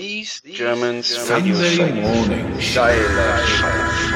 These Germans Sunday morning. Dialect.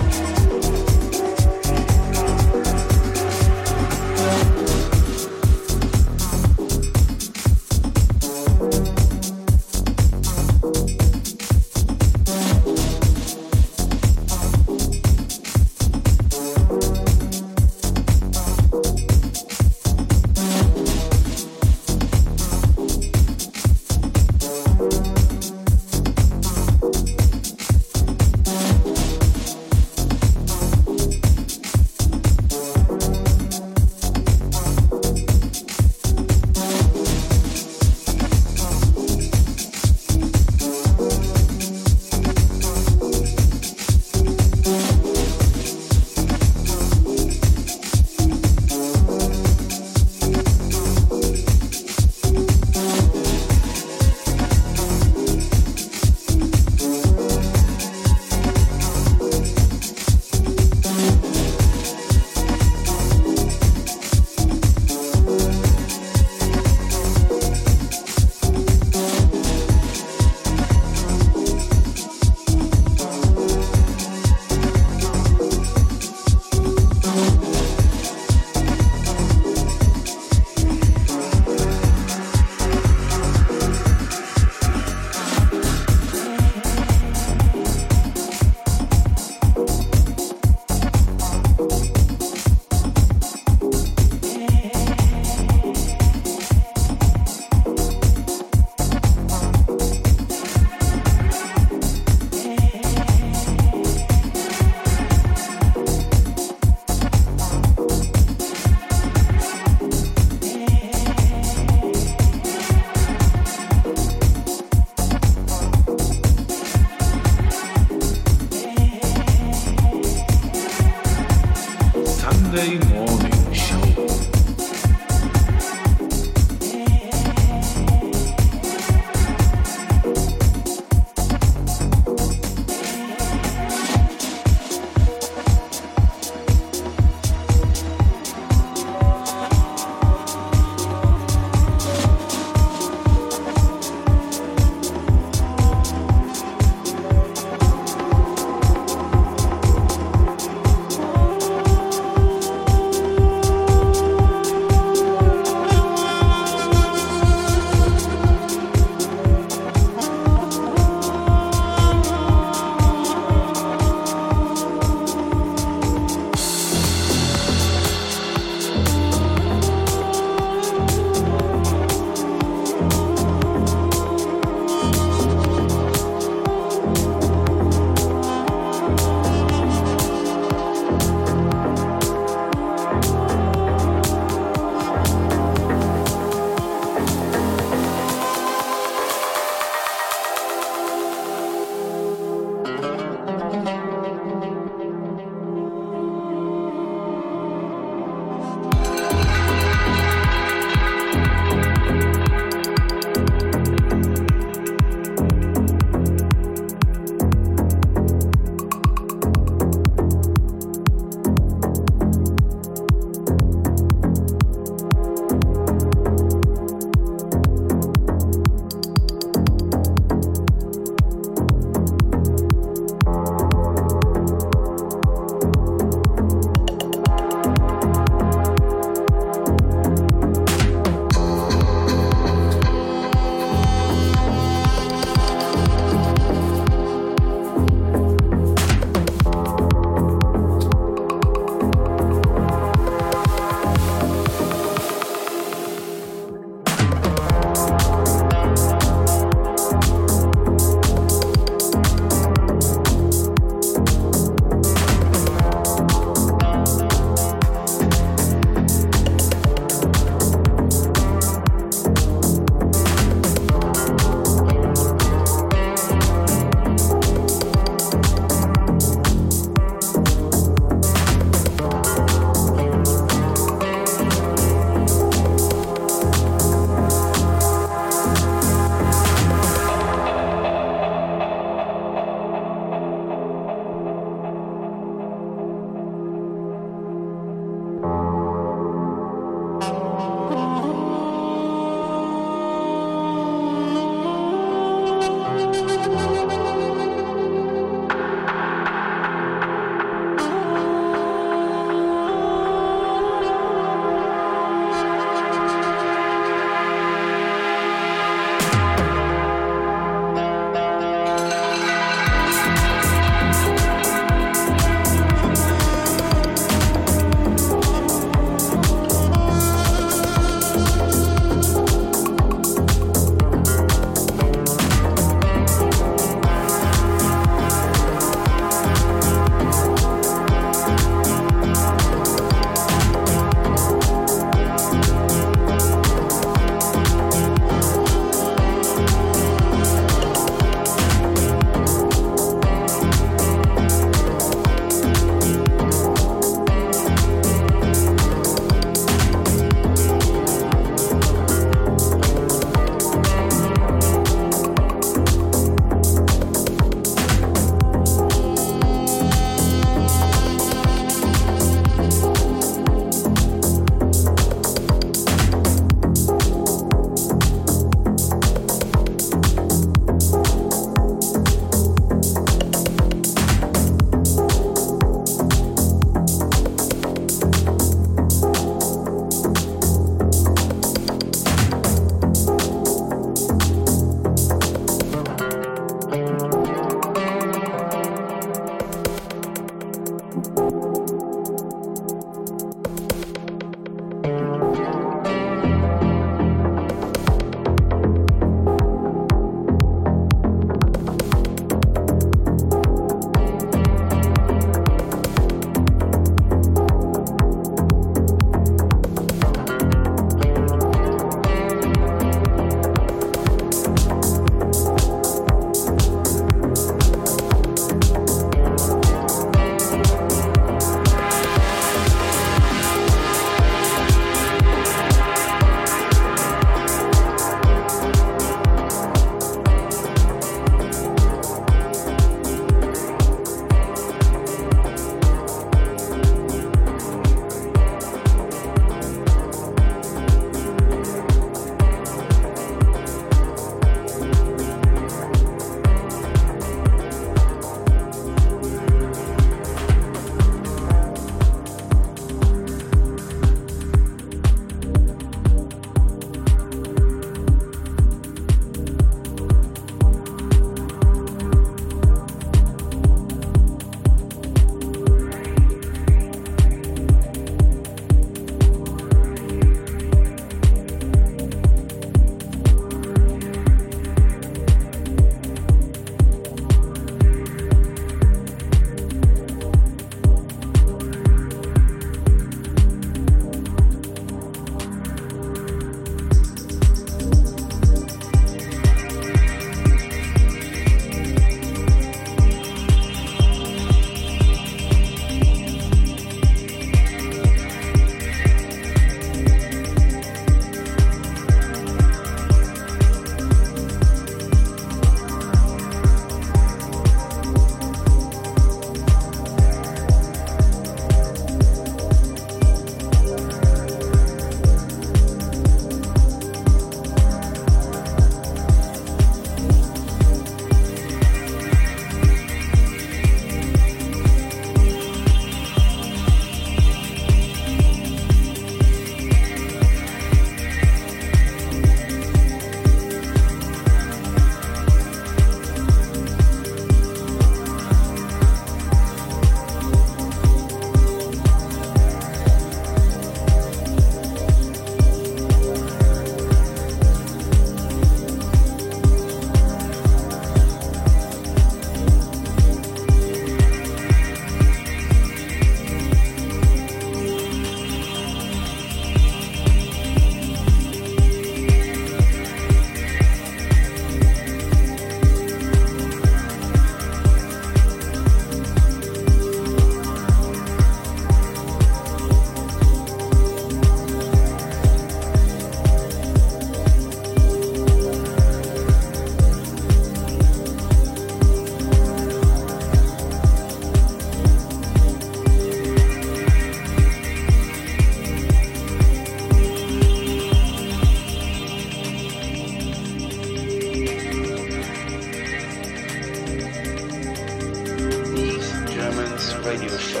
Radio Show.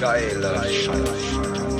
Geiler Scheiß.